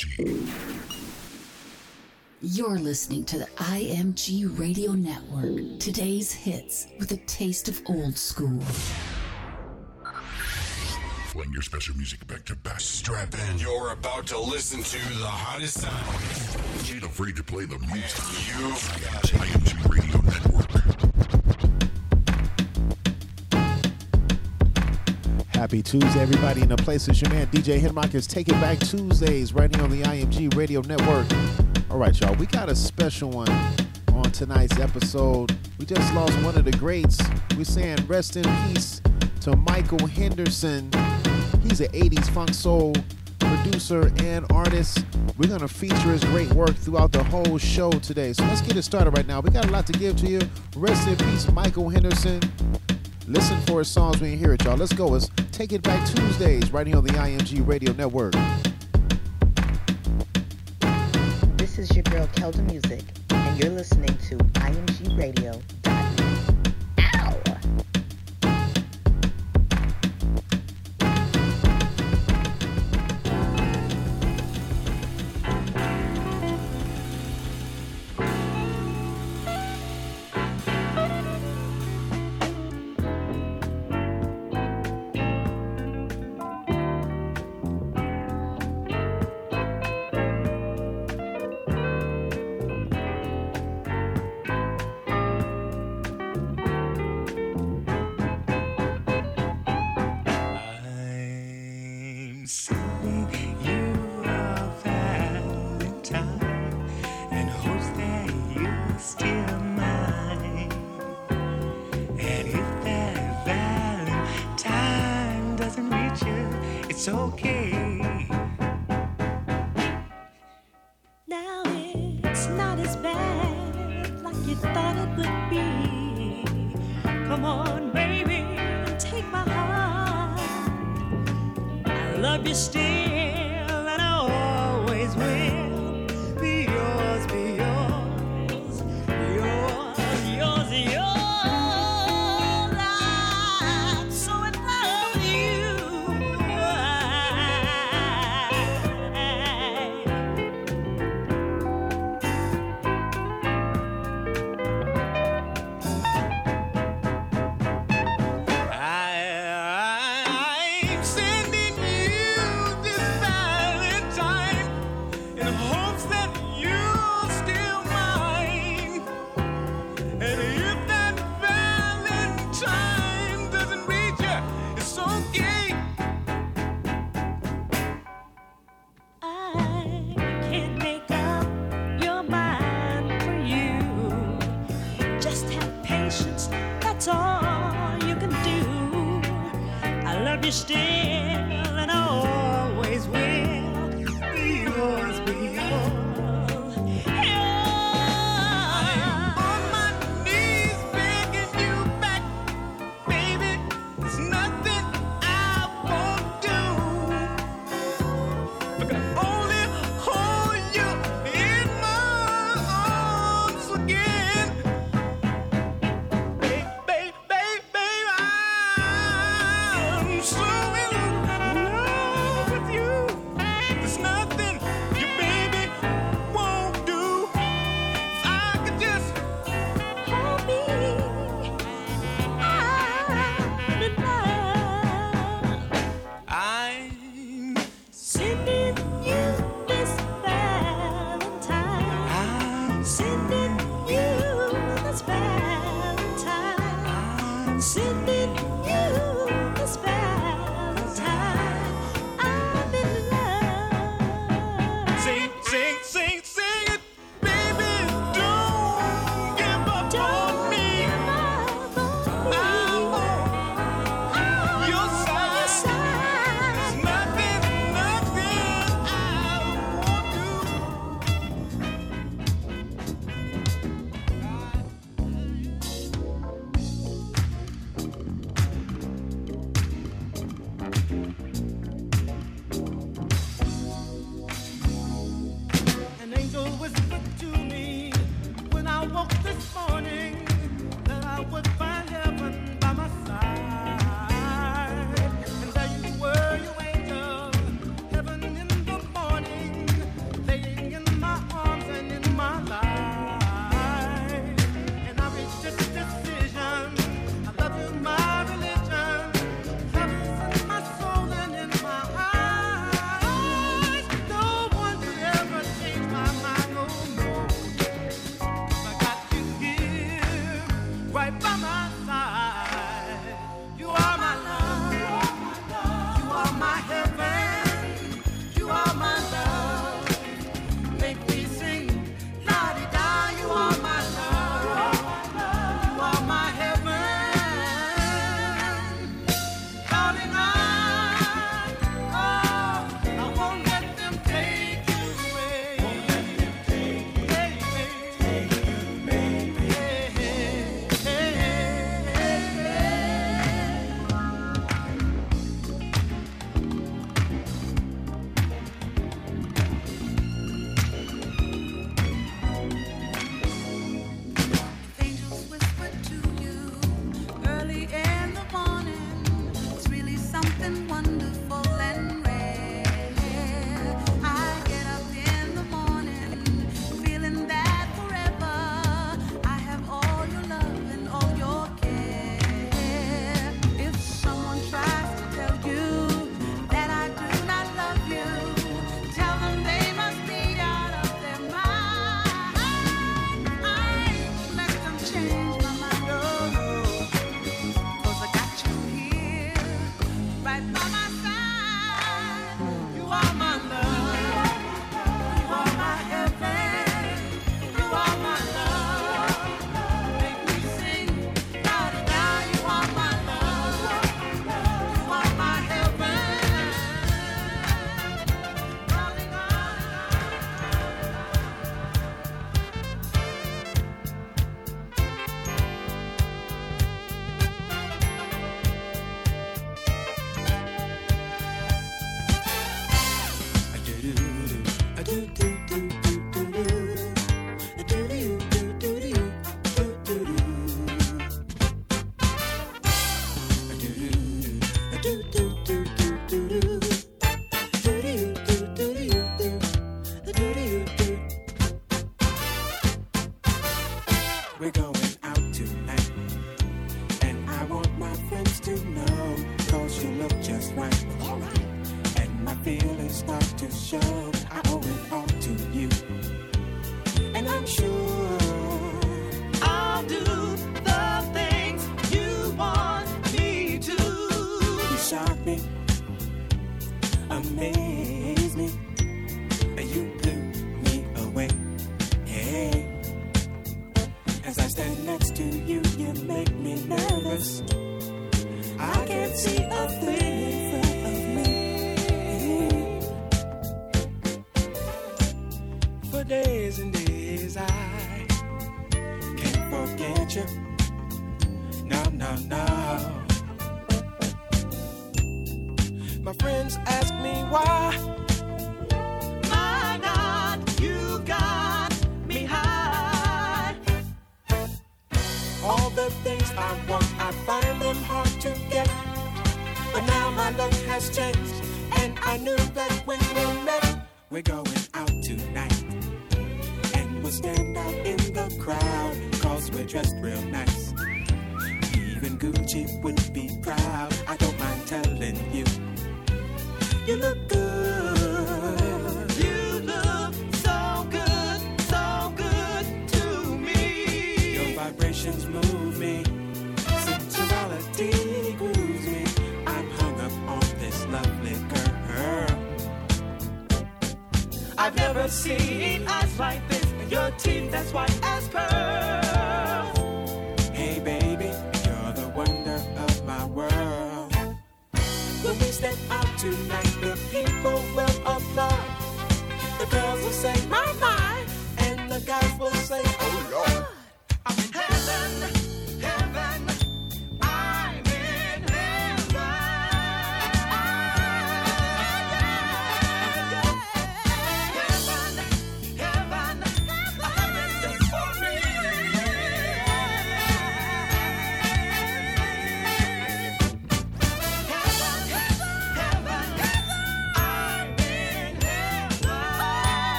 IMG. You're listening to the IMG Radio Network. Today's hits with a taste of old school. Playing your special music back to back. Strap in. You're about to listen to the hottest sound. Ain't afraid to play the music. You've got. IMG Radio Network. Happy Tuesday, everybody in the place. It's your man DJ Henrock is taking back Tuesdays right here on the IMG Radio Network. All right, y'all, we got a special one on tonight's episode. We just lost one of the greats. We're saying rest in peace to Michael Henderson. He's an 80s funk soul producer and artist. We're going to feature his great work throughout the whole show today. So let's get it started right now. We got a lot to give to you. Rest in peace, Michael Henderson. Listen for his songs when you hear it, y'all. Let's go. Let's take it back Tuesdays right here on the IMG Radio Network. This is your girl Kelda Music, and you're listening to IMG Radio.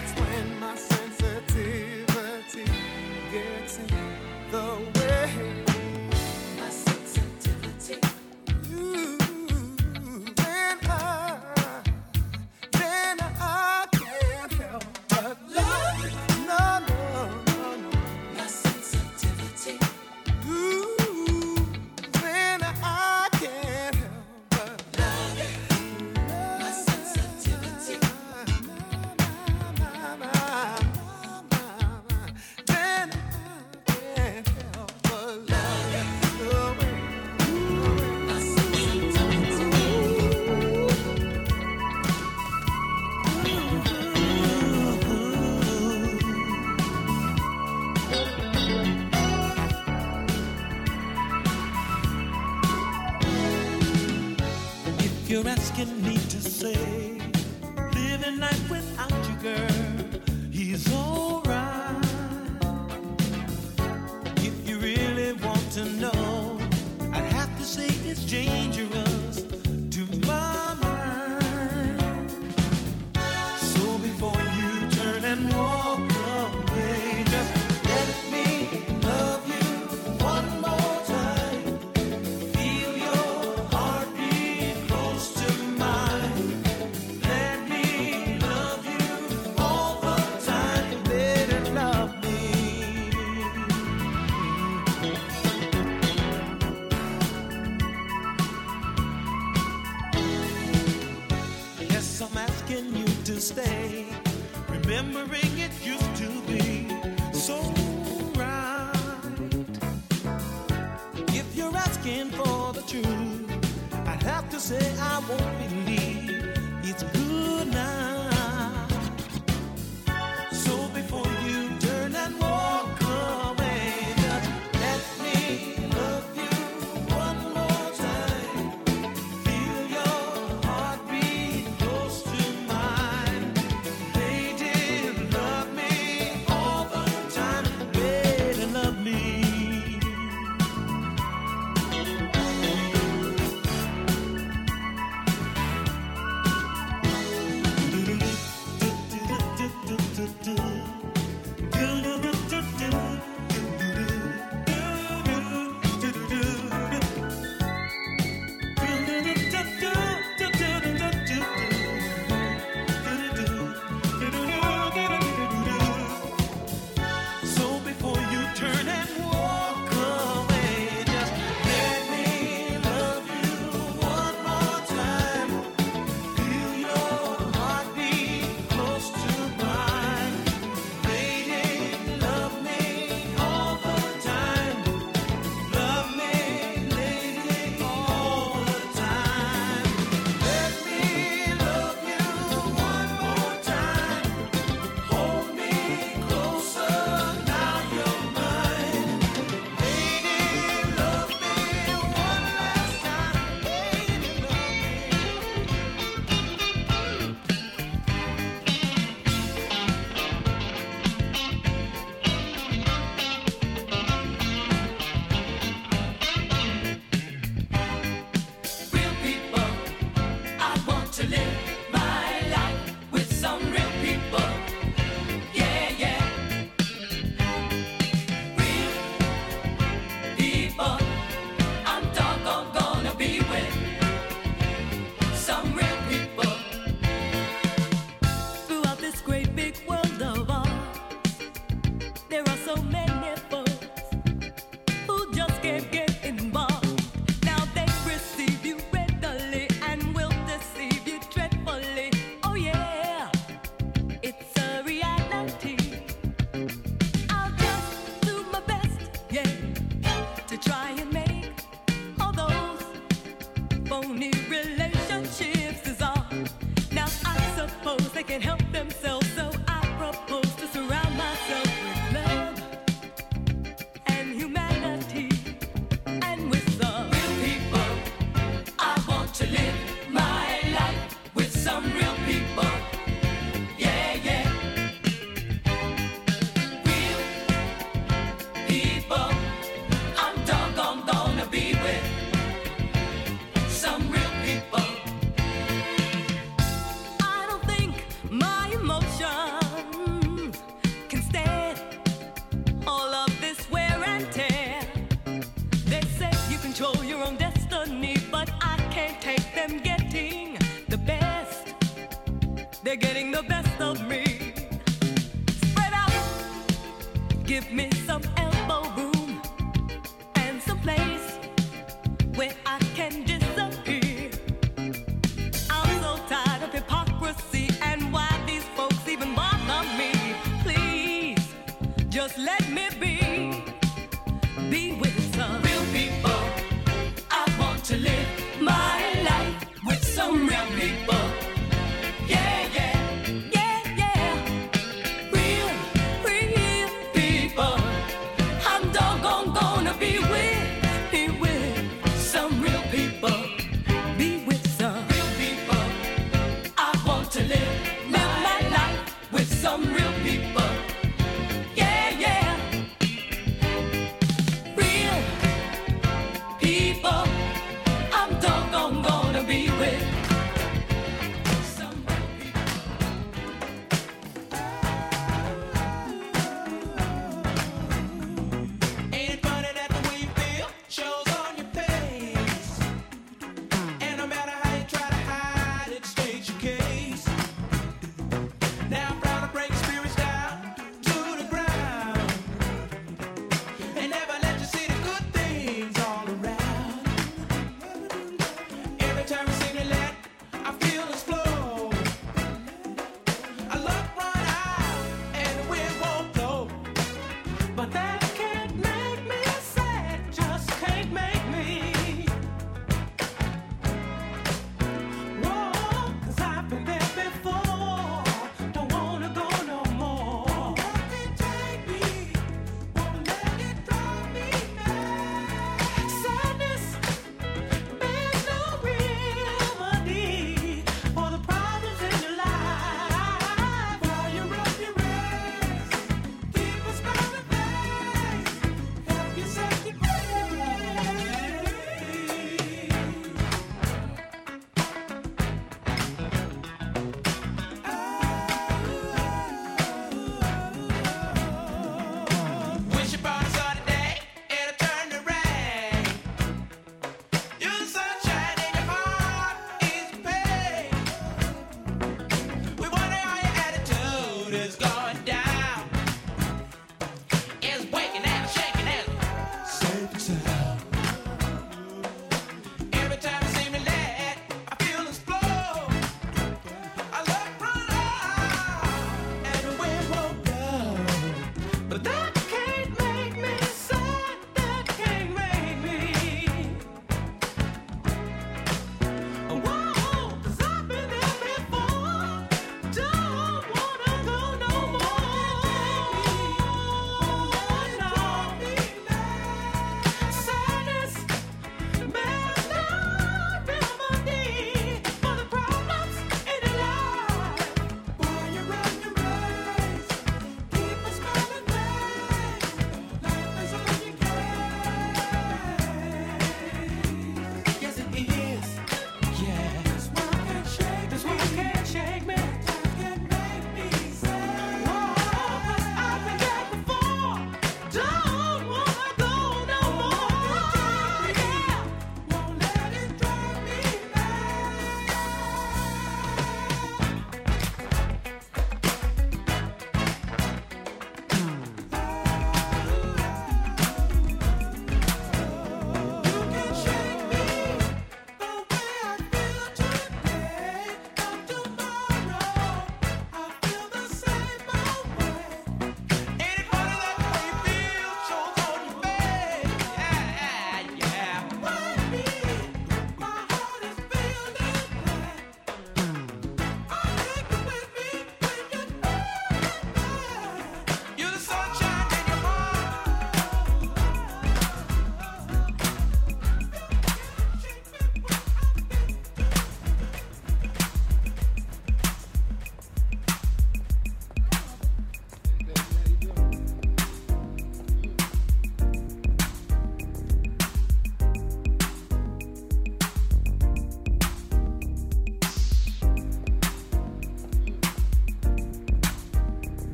That's when my sensitivity gets in the way.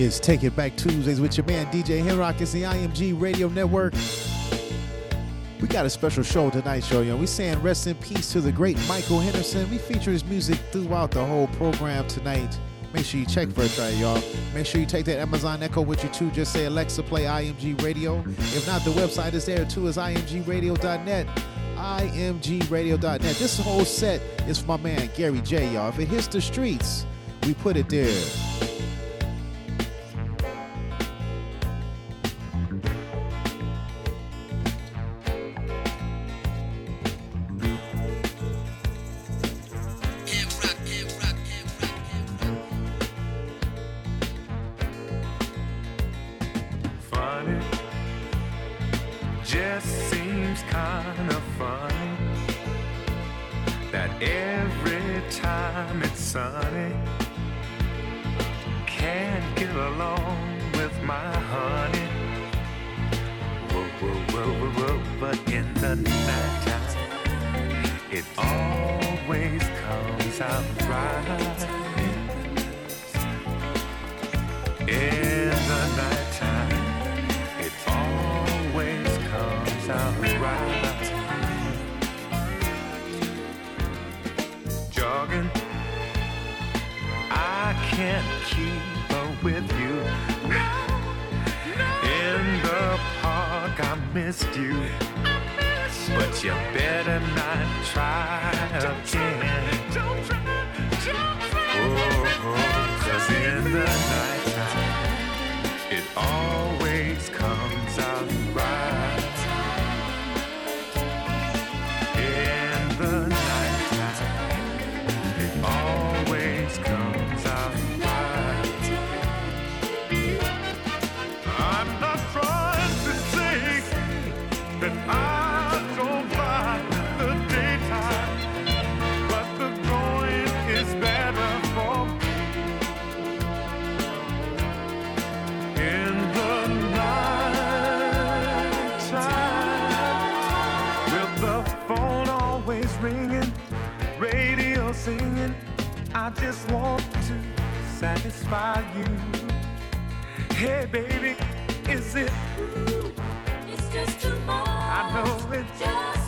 It's Take It Back Tuesdays with your man DJ Henrock. It's the IMG Radio Network. We got a special show tonight, show you. We saying rest in peace to the great Michael Henderson. We feature his music throughout the whole program tonight. Make sure you check for it, right, y'all. Make sure you take that Amazon Echo with you too. Just say Alexa, play IMG Radio. If not, the website is there too. Is imgradio.net. imgradio.net. This whole set is for my man Gary J, y'all. If it hits the streets, we put it there. I just want to satisfy you. Hey, baby, is it? It's just too much. I know it's just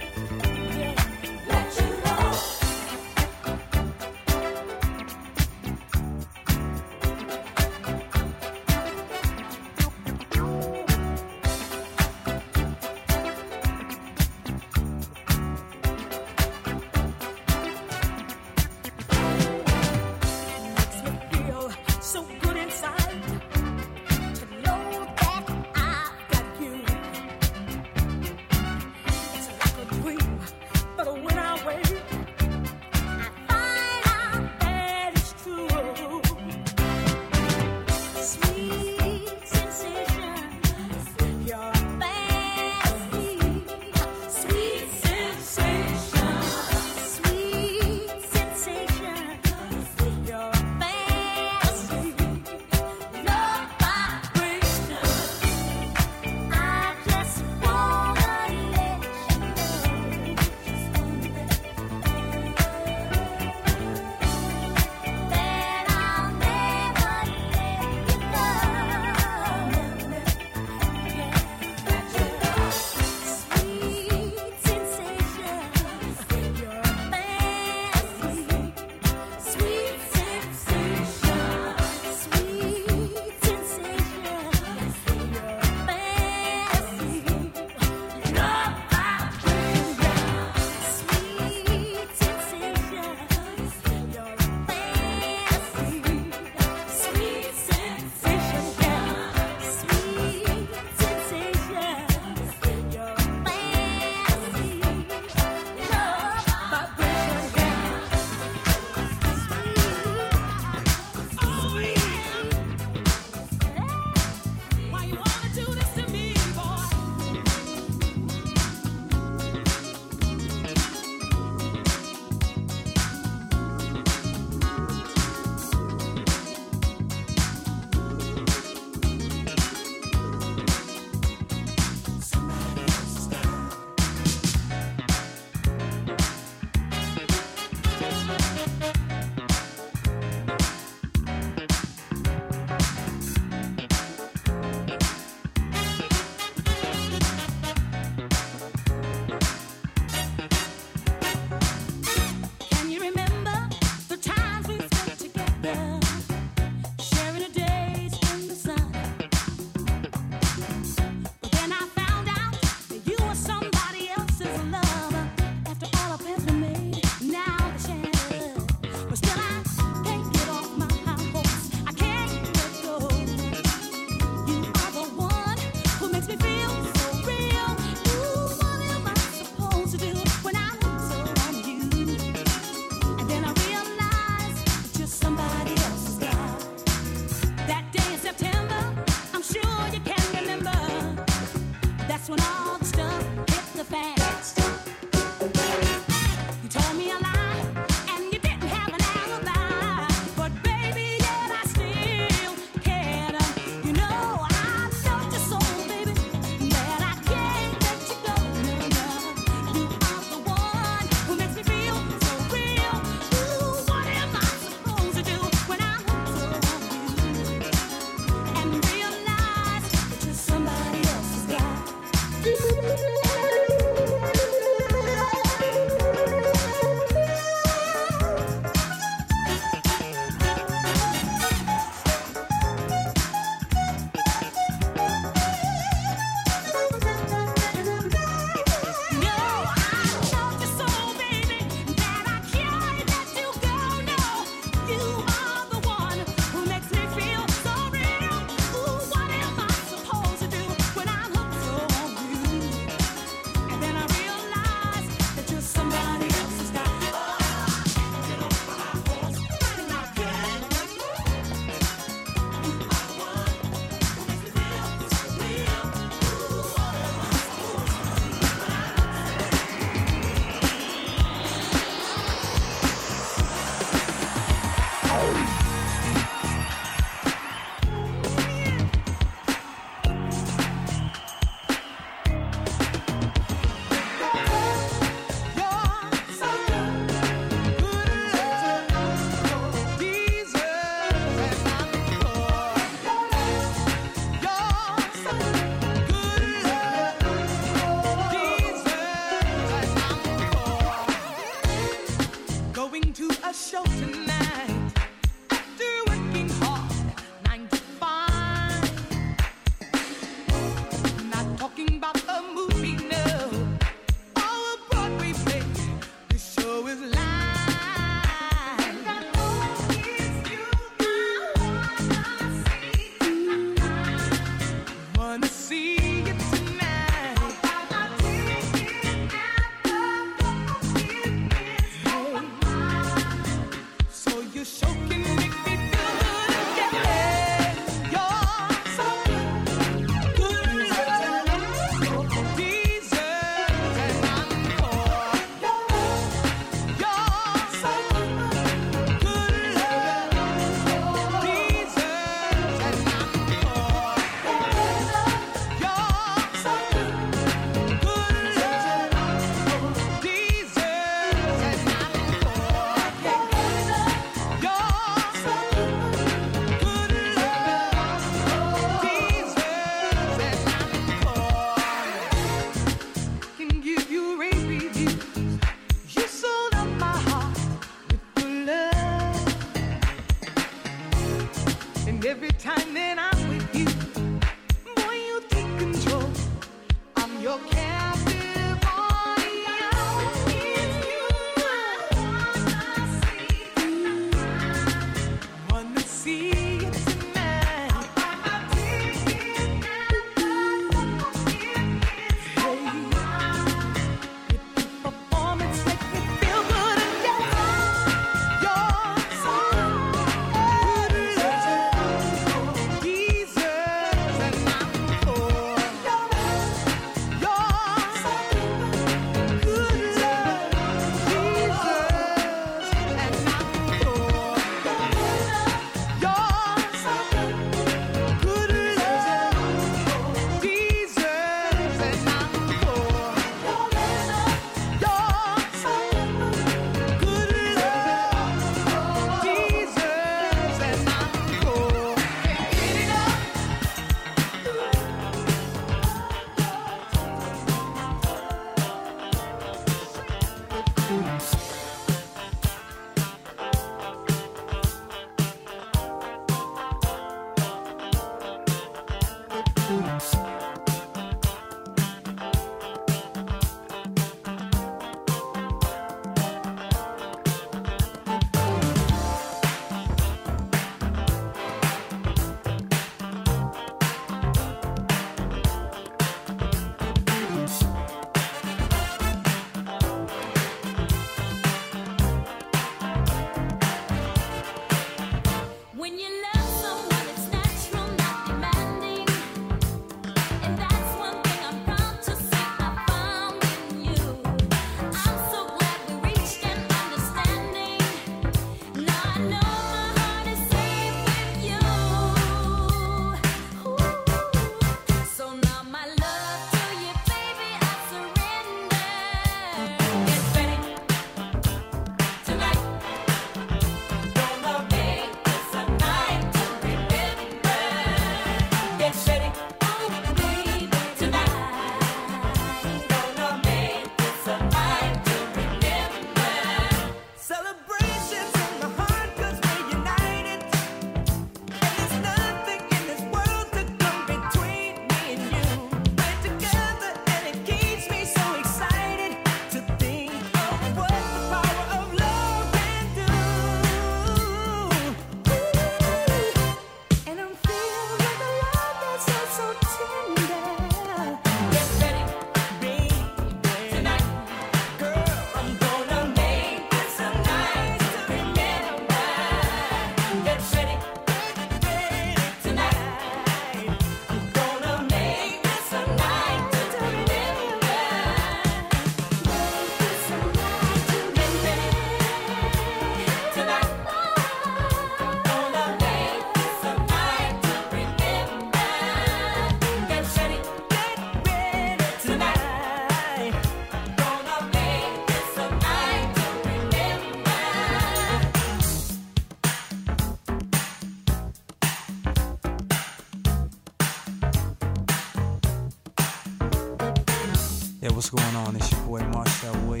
going on? It's your boy Marcel William,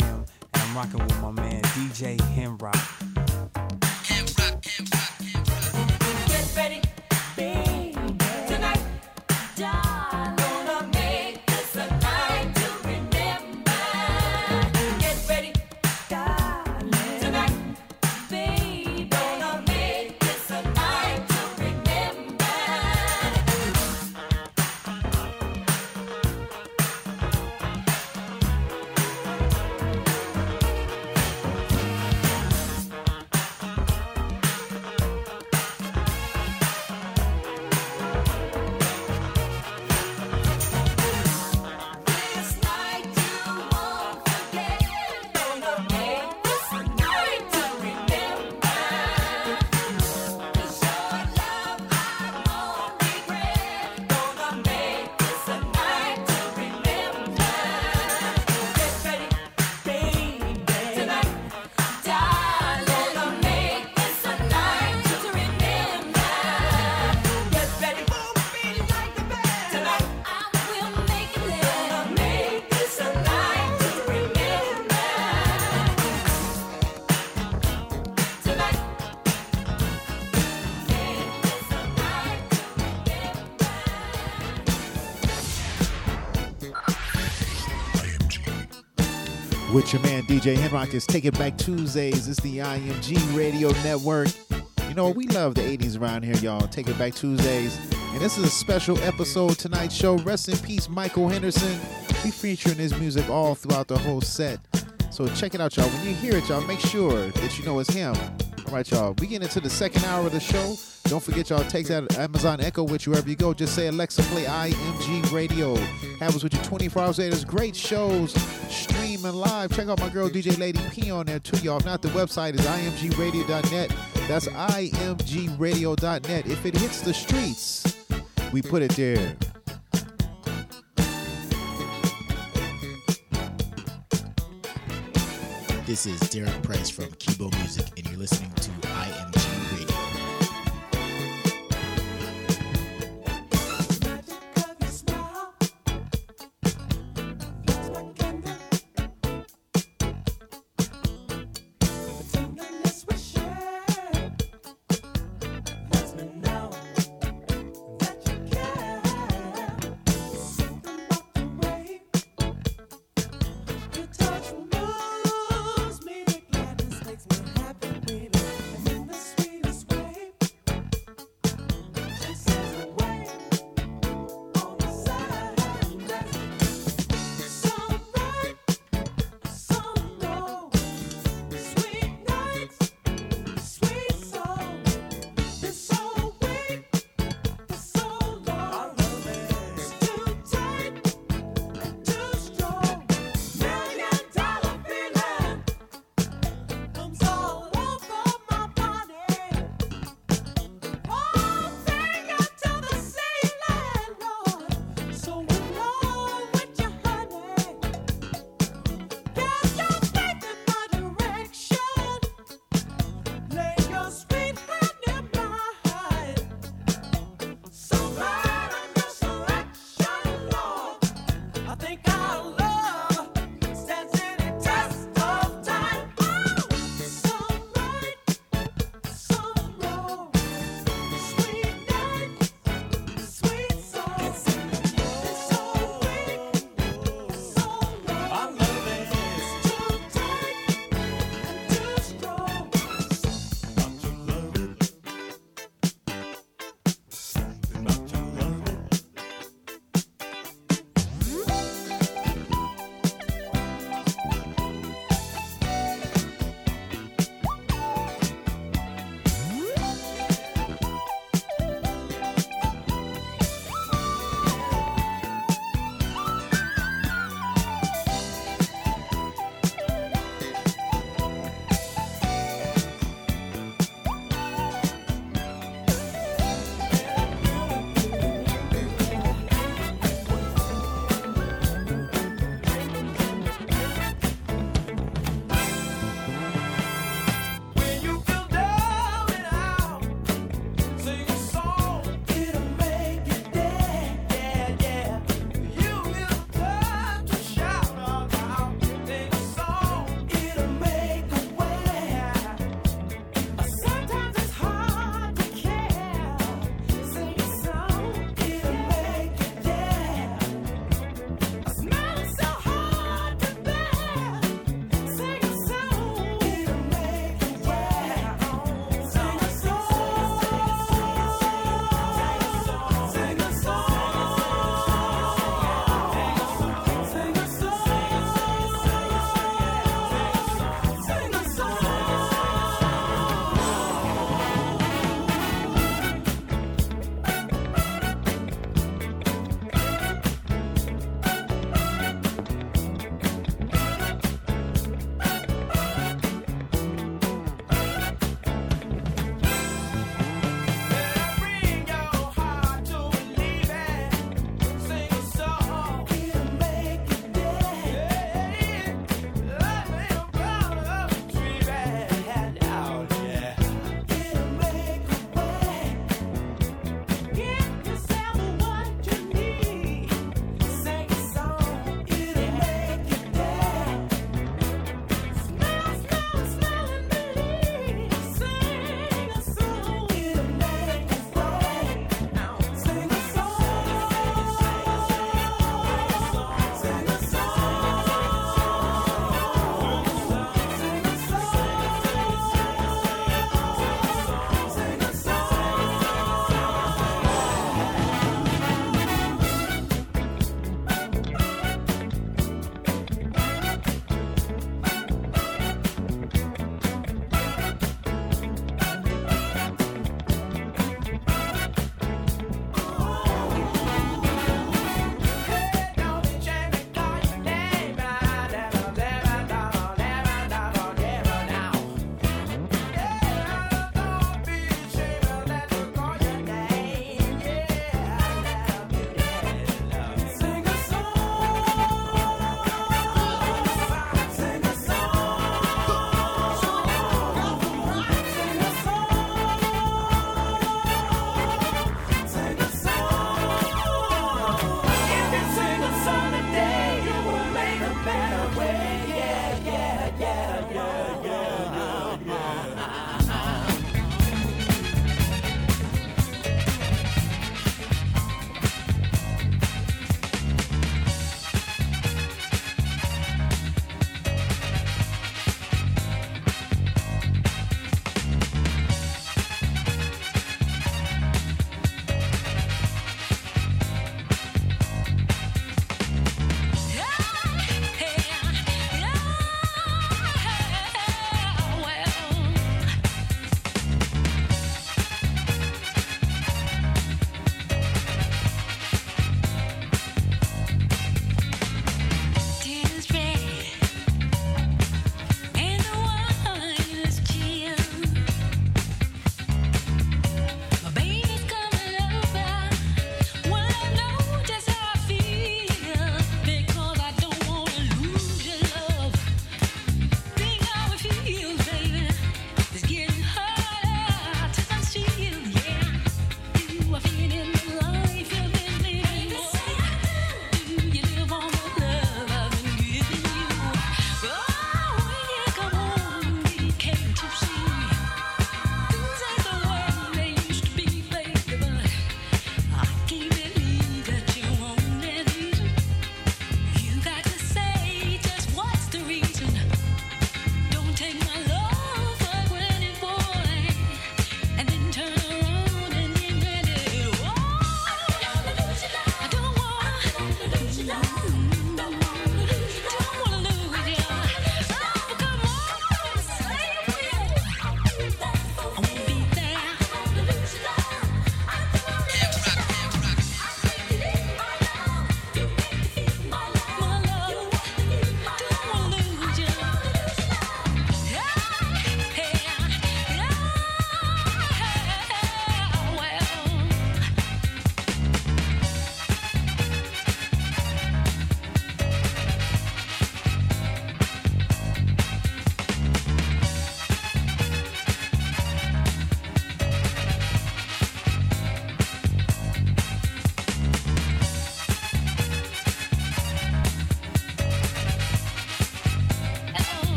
with your man DJ Henrock is Take It Back Tuesdays. It's the IMG Radio Network. You know, we love the 80s around here, y'all. Take It Back Tuesdays. And this is a special episode tonight's show. Rest in peace, Michael Henderson. We featuring his music all throughout the whole set. So check it out, y'all. When you hear it, y'all, make sure that you know it's him. All right, y'all. We get into the second hour of the show. Don't forget, y'all, take that Amazon Echo with you wherever you go. Just say, Alexa, play IMG Radio. Have us with you 24 hours a day. There's great shows streaming live. Check out my girl, DJ Lady P, on there, too, y'all. If not, the website is imgradio.net. That's imgradio.net. If it hits the streets, we put it there. This is Derek Price from Kibo Music, and you're listening to I Radio.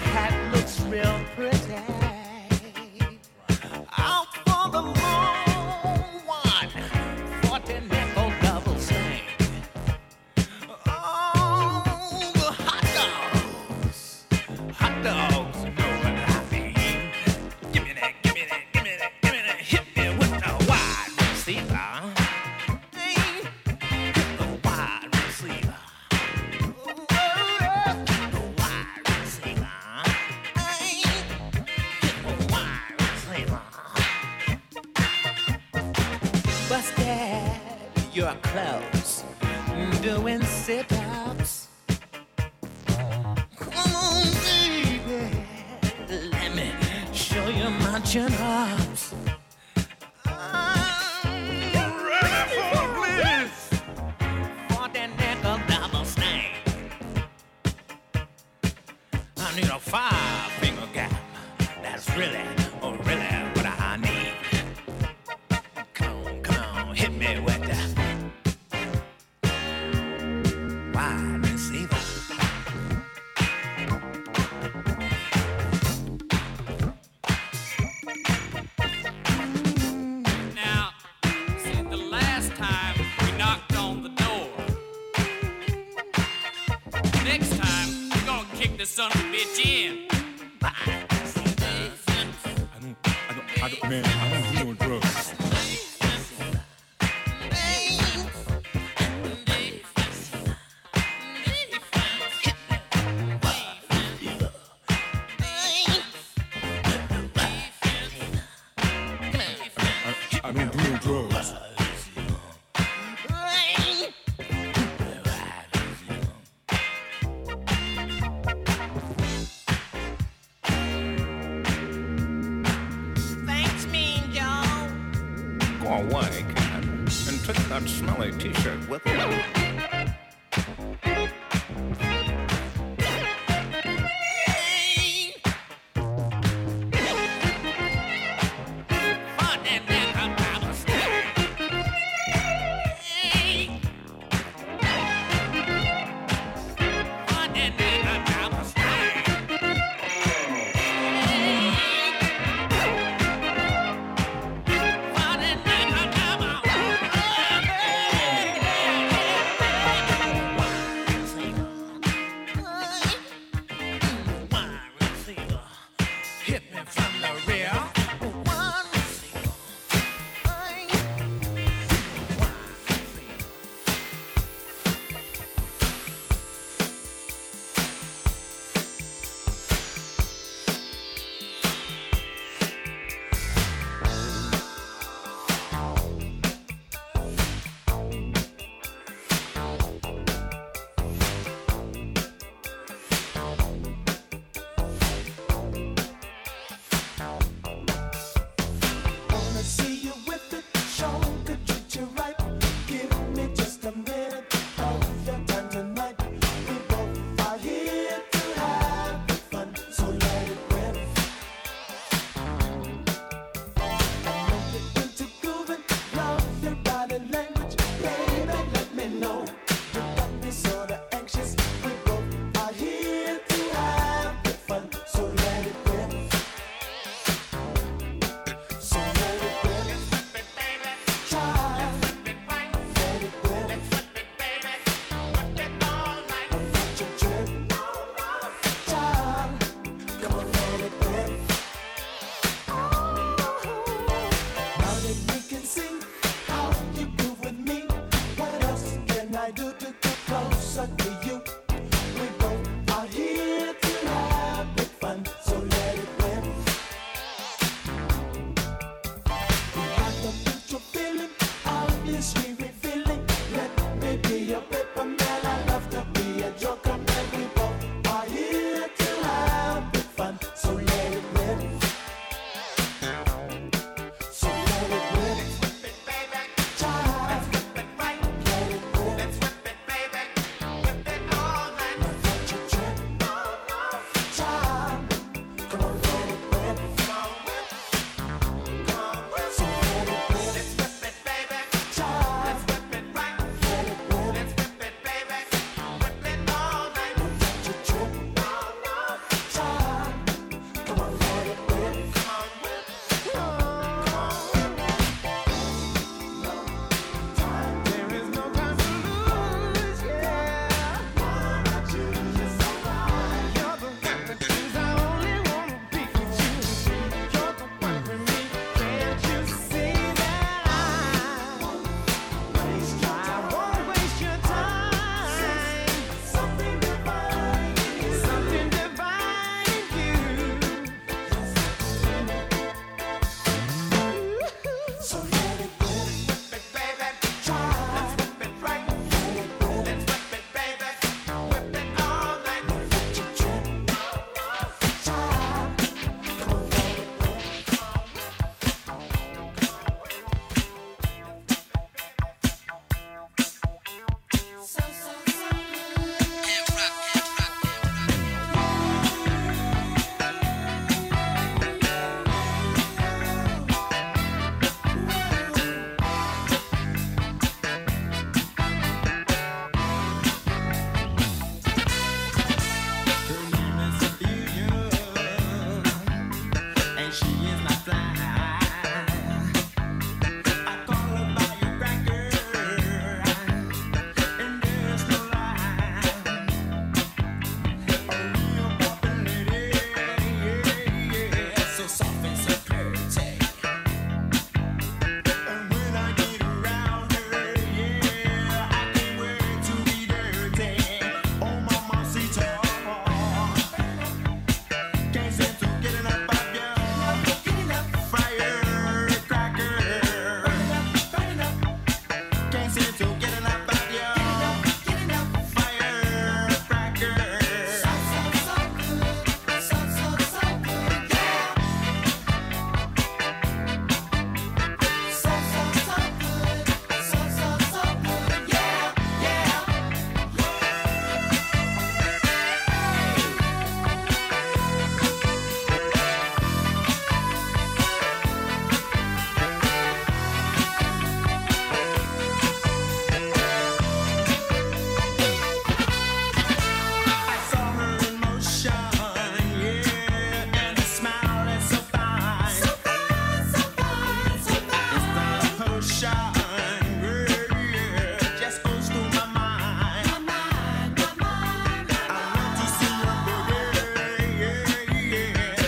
Hat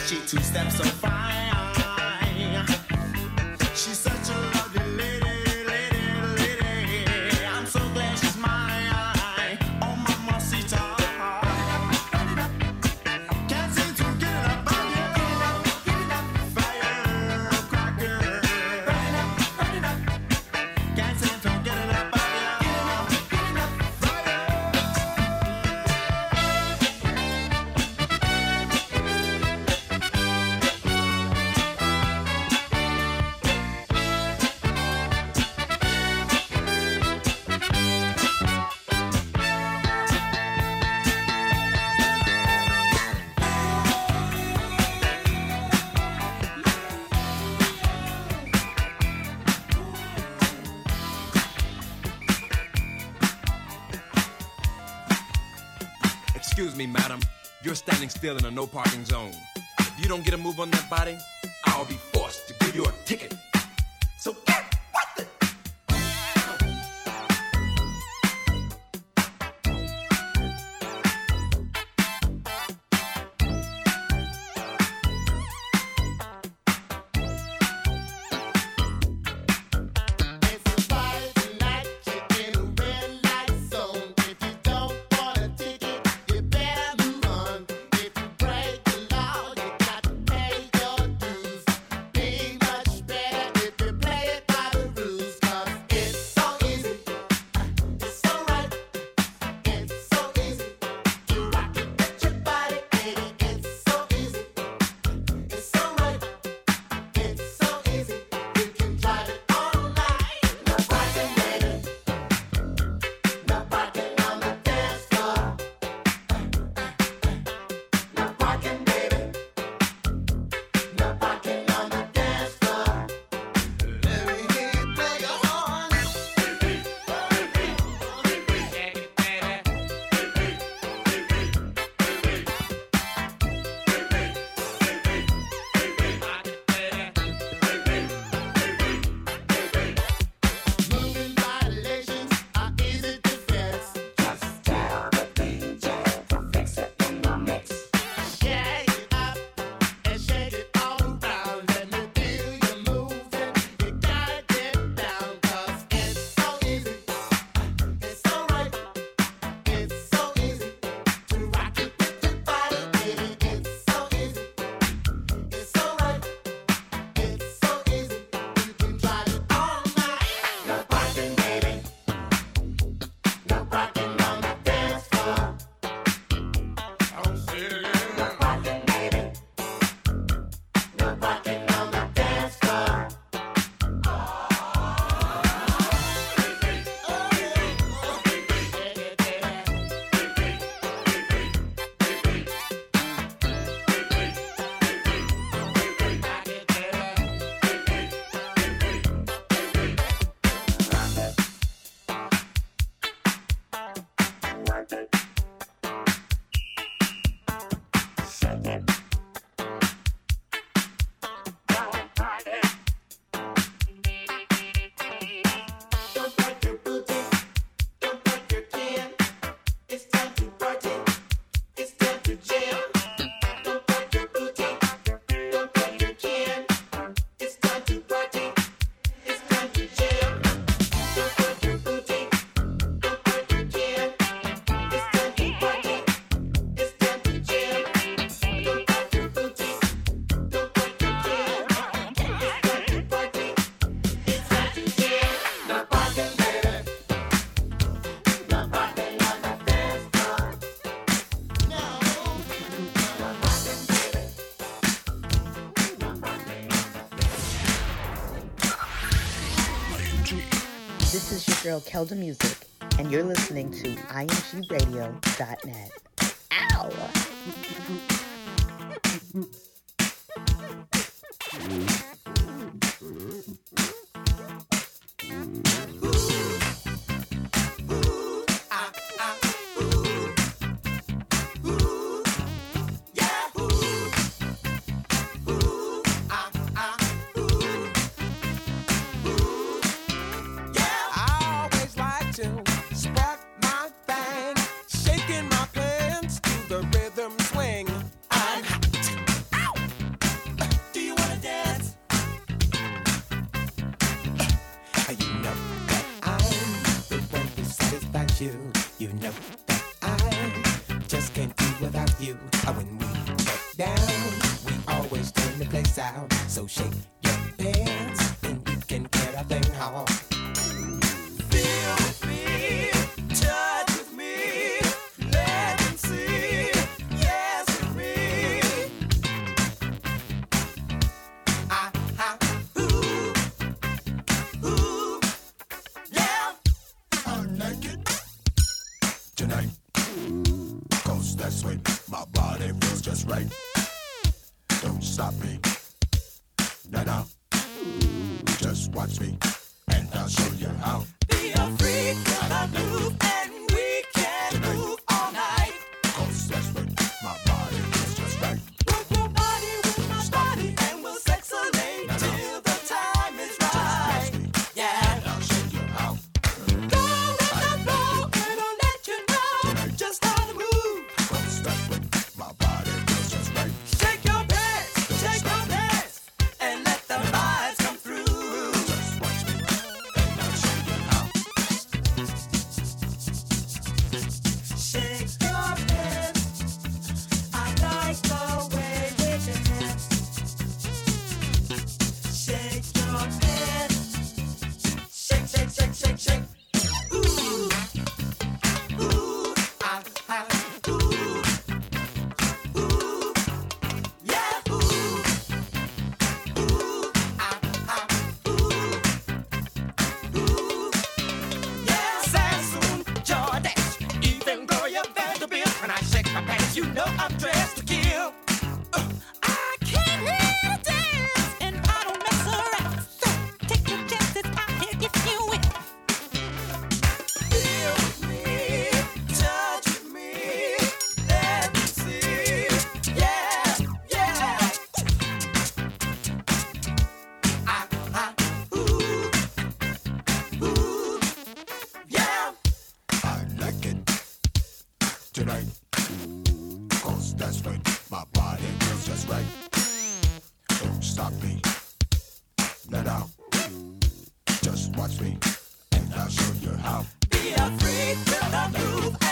cheat too still in a no parking zone. If you don't get a move on that body, Kelda Music, and you're listening to imgradio.net. tonight. Cause that's when my body feels just right. Don't stop me. Let out. Just watch me, and I'll show you how. Be a freak the groove.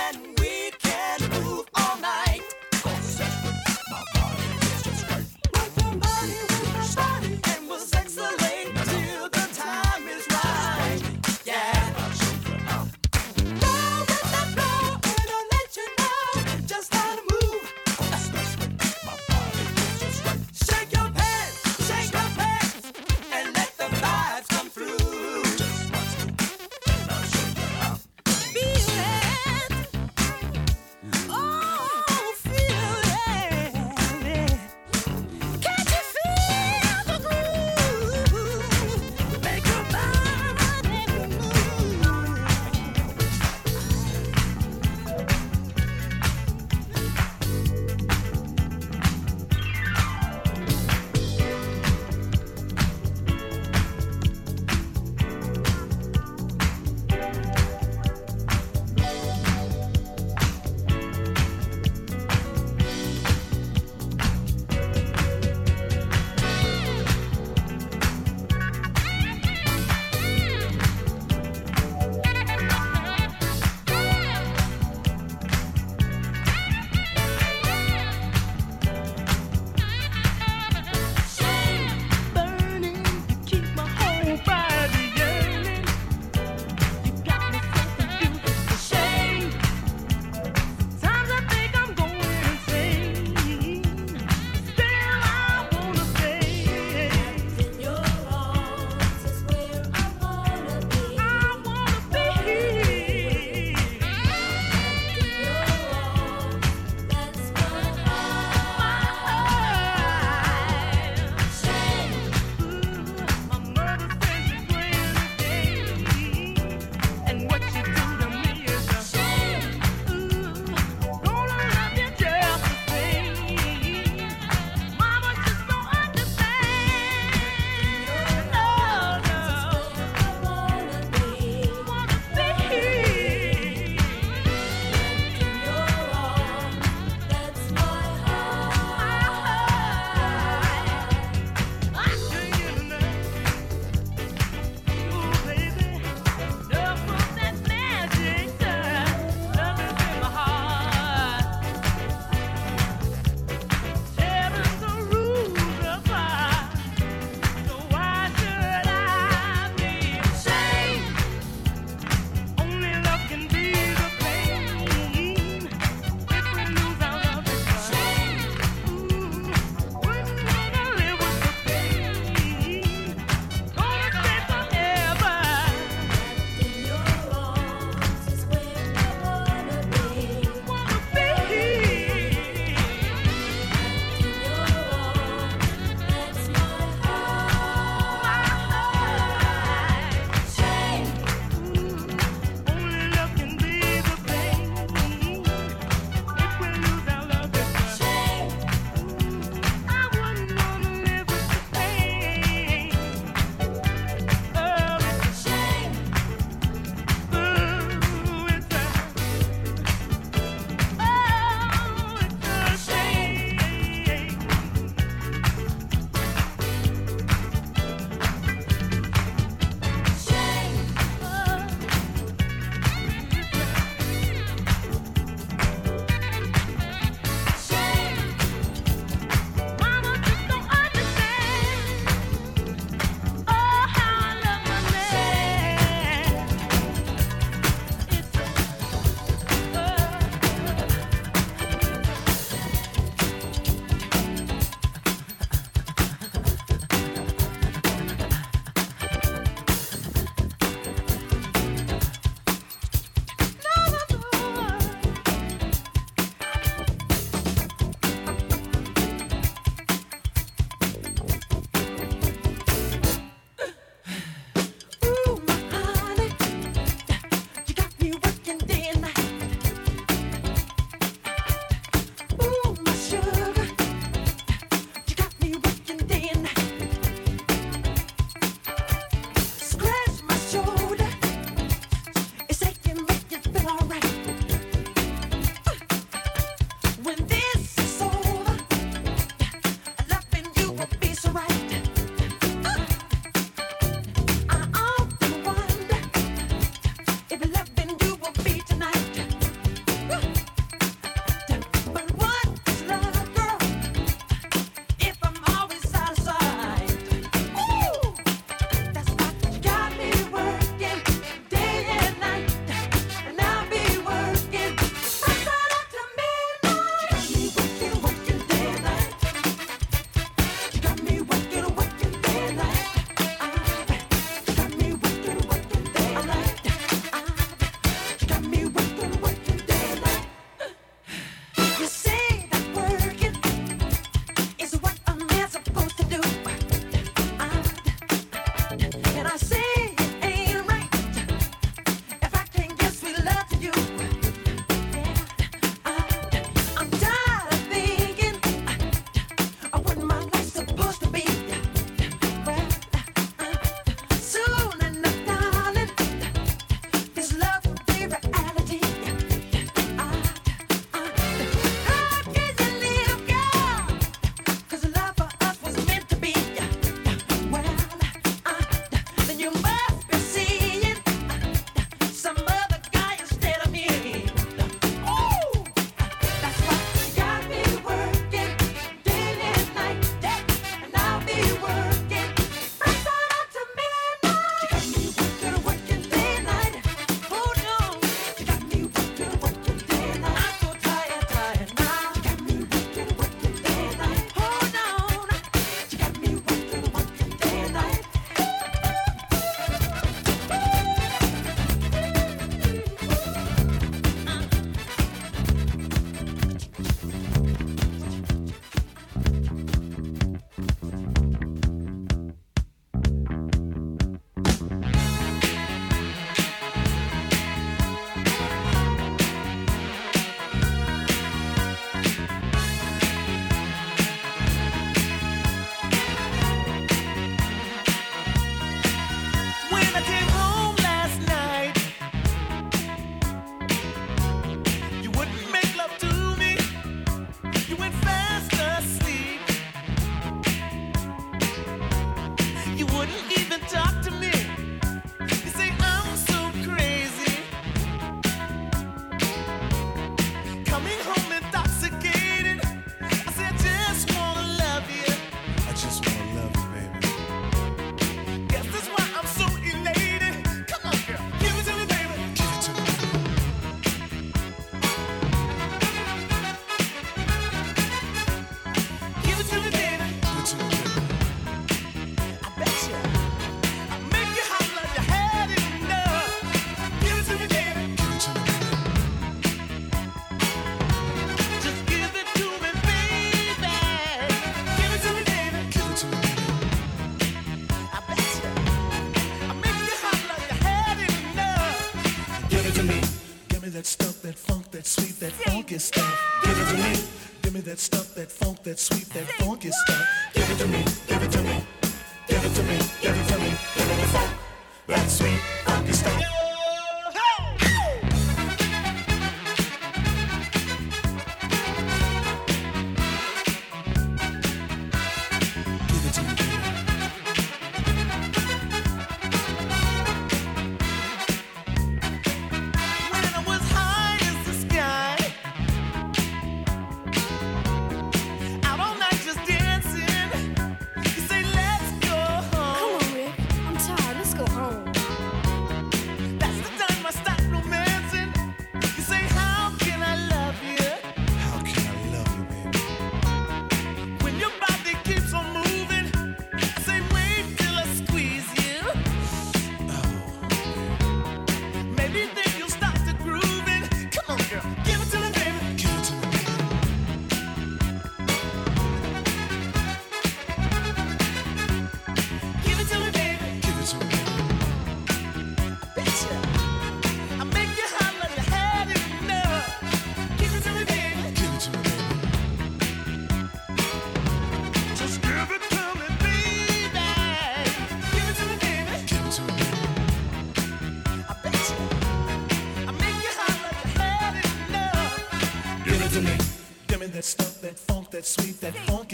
that funk, that sweet, that funky stuff. Give it to me.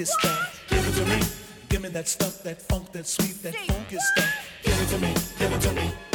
focus stuff. Give it to me. Give me that stuff, that funk, that sweet, that funky stuff. Give it to me. Give it to me.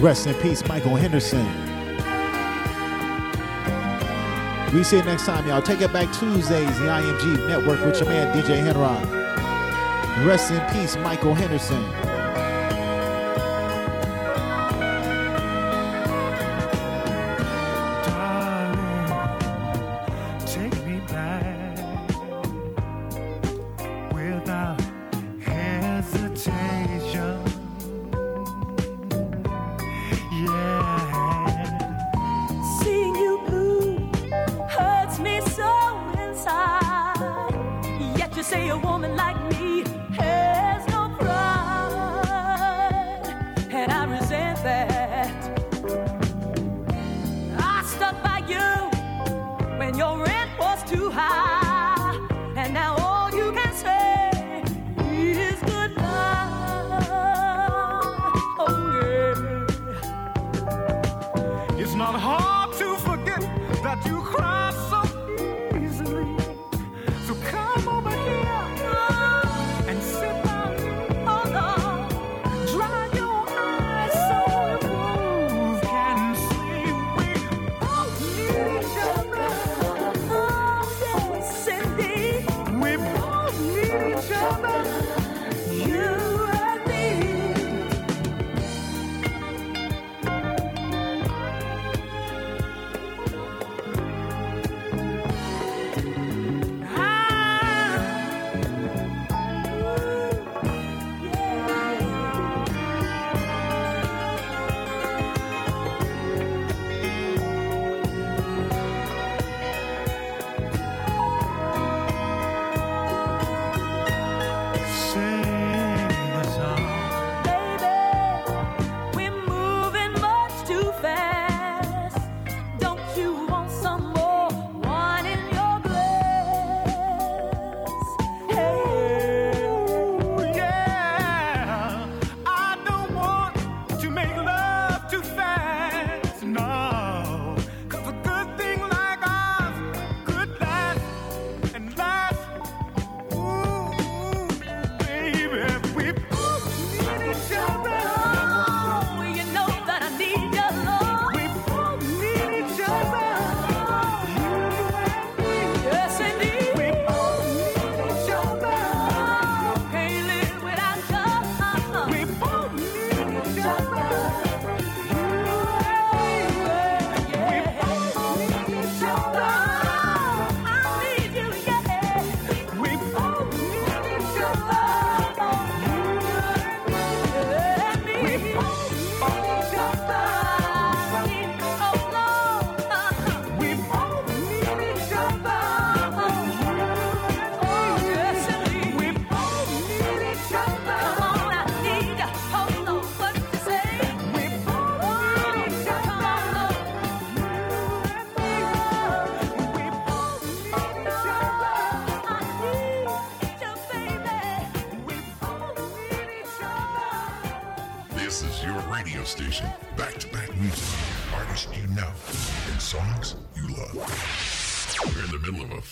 Rest in peace, Michael Henderson. We see you next time, y'all. Take it back Tuesdays, the IMG Network with your man DJ Henrod. Rest in peace, Michael Henderson.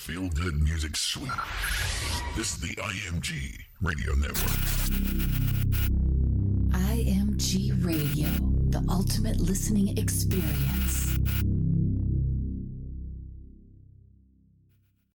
feel good music sweep. This is the IMG Radio Network. IMG Radio, the ultimate listening experience.